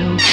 you.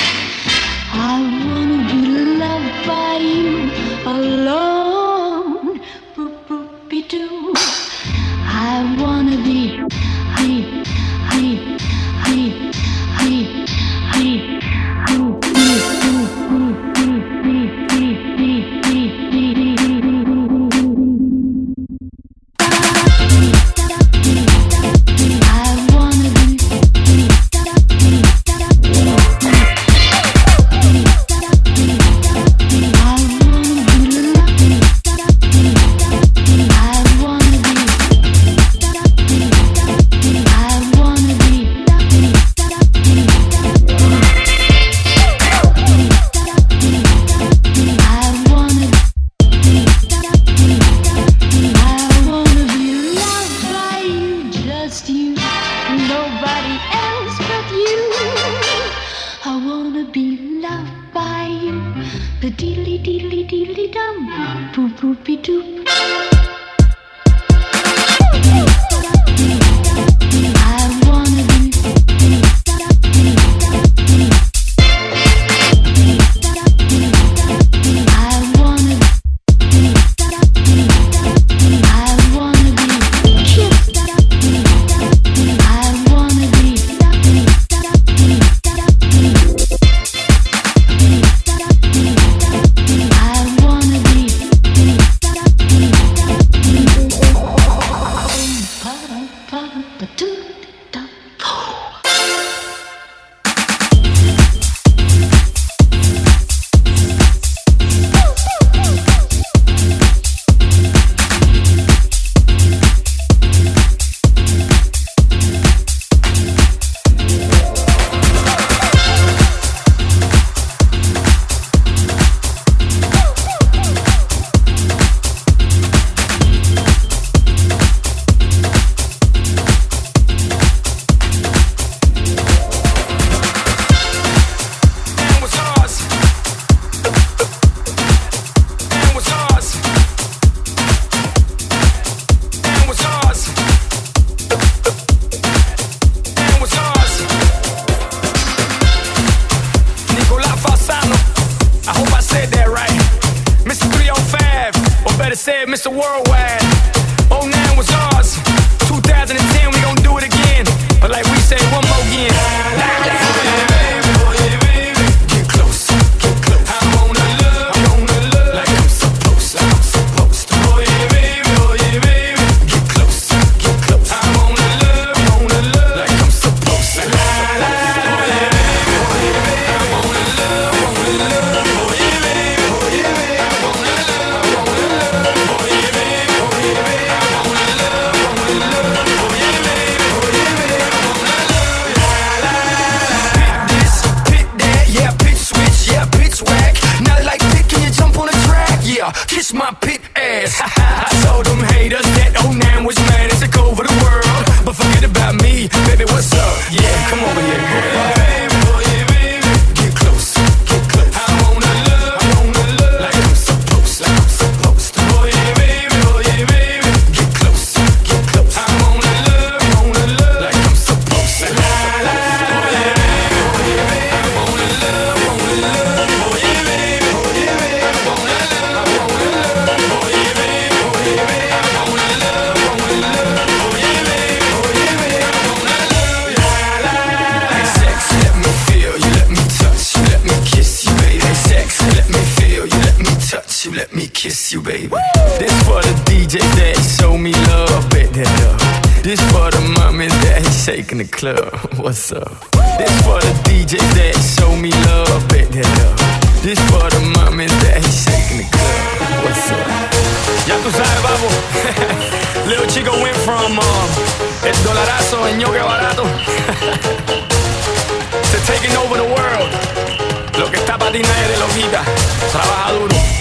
eso en Yo Barato. They're taking over the world. Lo que está para ti nadie lo quita. Trabaja duro.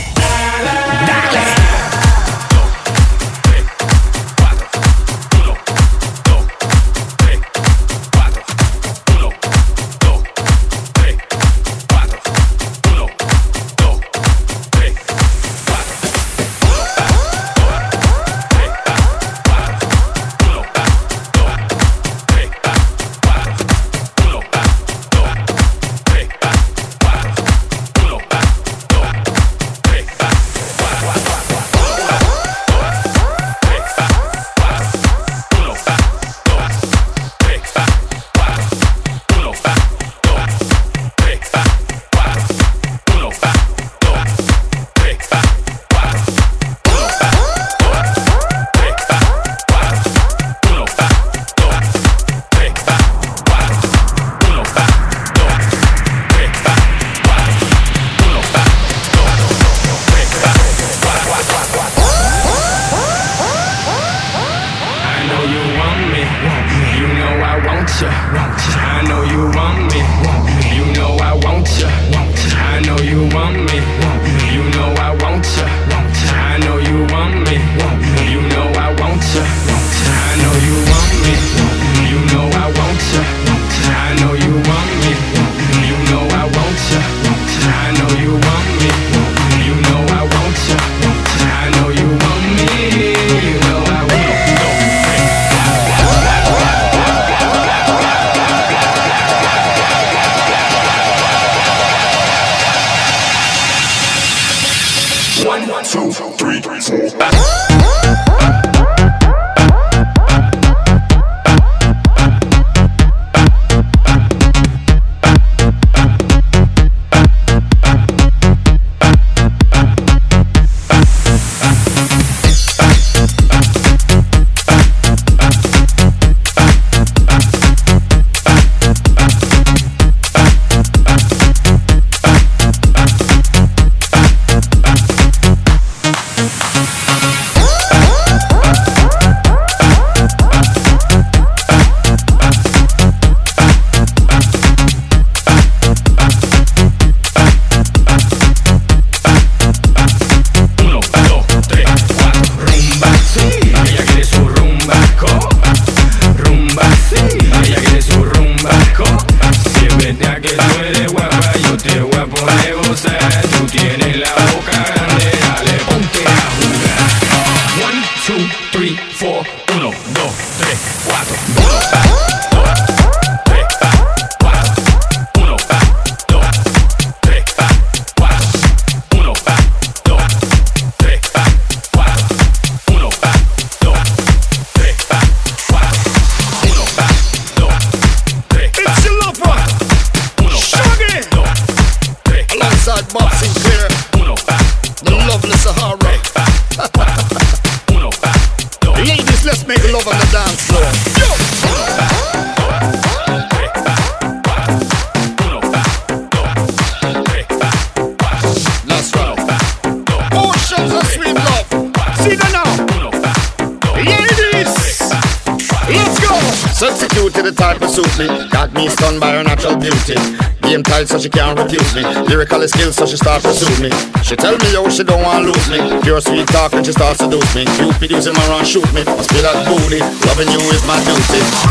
She start pursue me. She tell me yo she don't want lose me. Pure sweet talk and she start seduce me. Cupid using my run shoot me. Must be that booty. Loving you is my duty.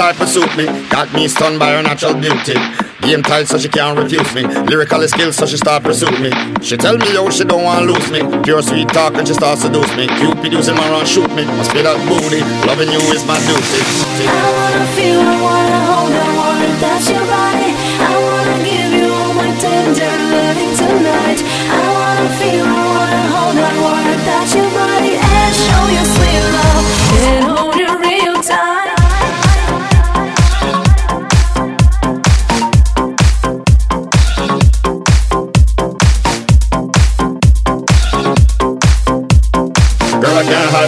Type of suit me. Got me stunned by her natural beauty. Game tight so she can't refuse me. Lyrical skills so she start pursue me. She tell me yo she don't want lose me. Pure sweet talk and she start seduce me. Cupid using my run shoot me. Must be that booty. Loving you is my duty. I wanna feel, I wanna hold, I wanna touch your body.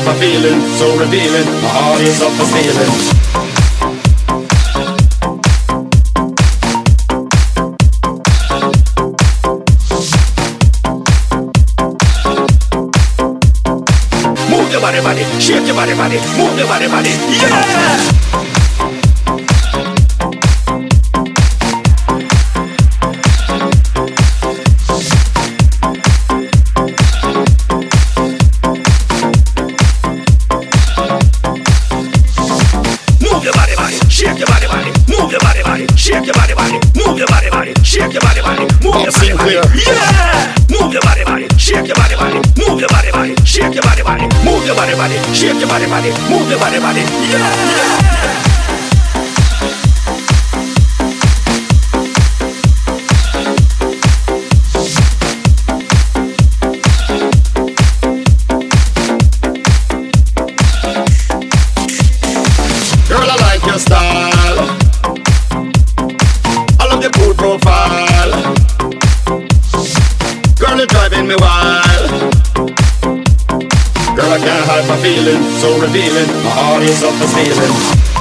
My feelings. So revealing. My heart is up for stealing. Body, body, shake your body, body, move your body, body, yeah! Shake your body, body, move your body, body, shake your body, body, move your body, body, yeah! Feelings, so revealing. My heart is up for stealing.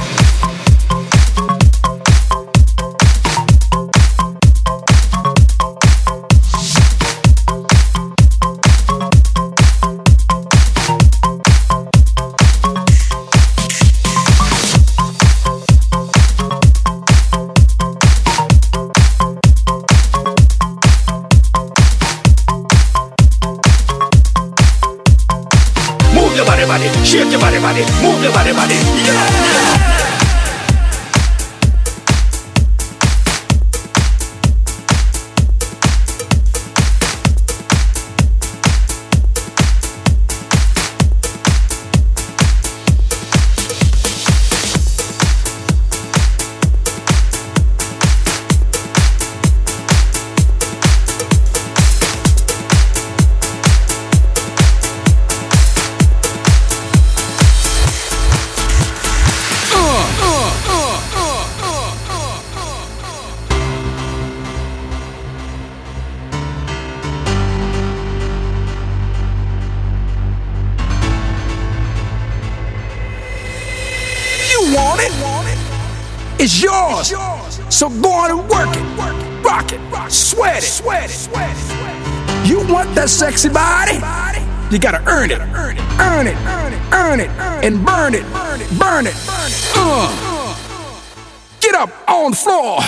On the floor.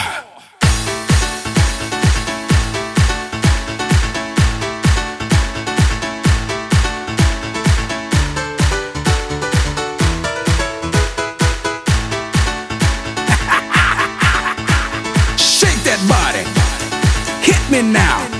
Shake that body. Hit me now.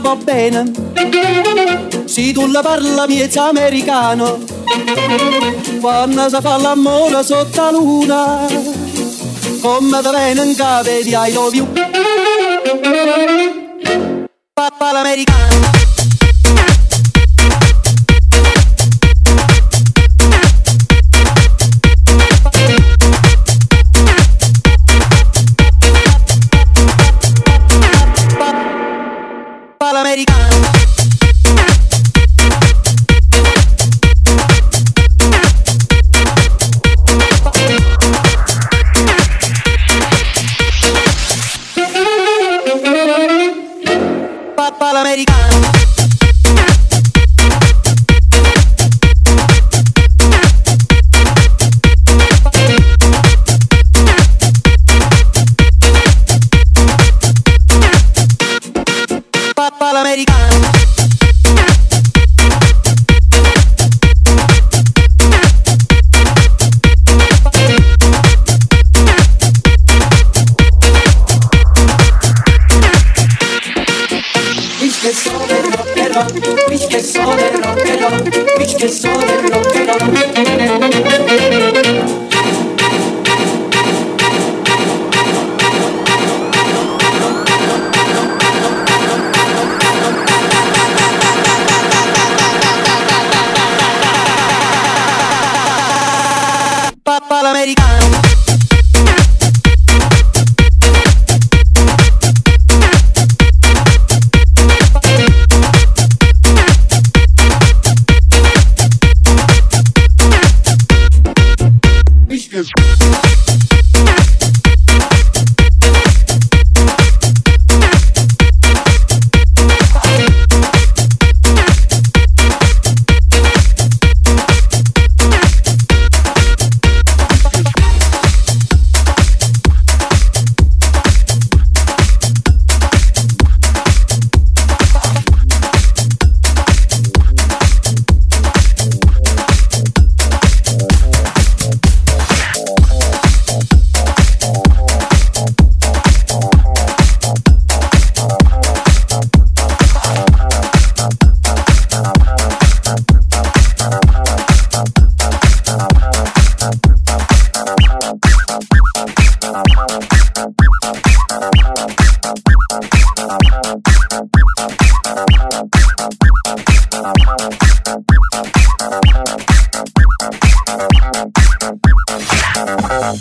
va bene. Se tu la parla mi è americano, quando si fa l'amore sotto la luna, come da bene in cave di I love you.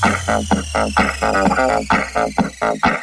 Thank you.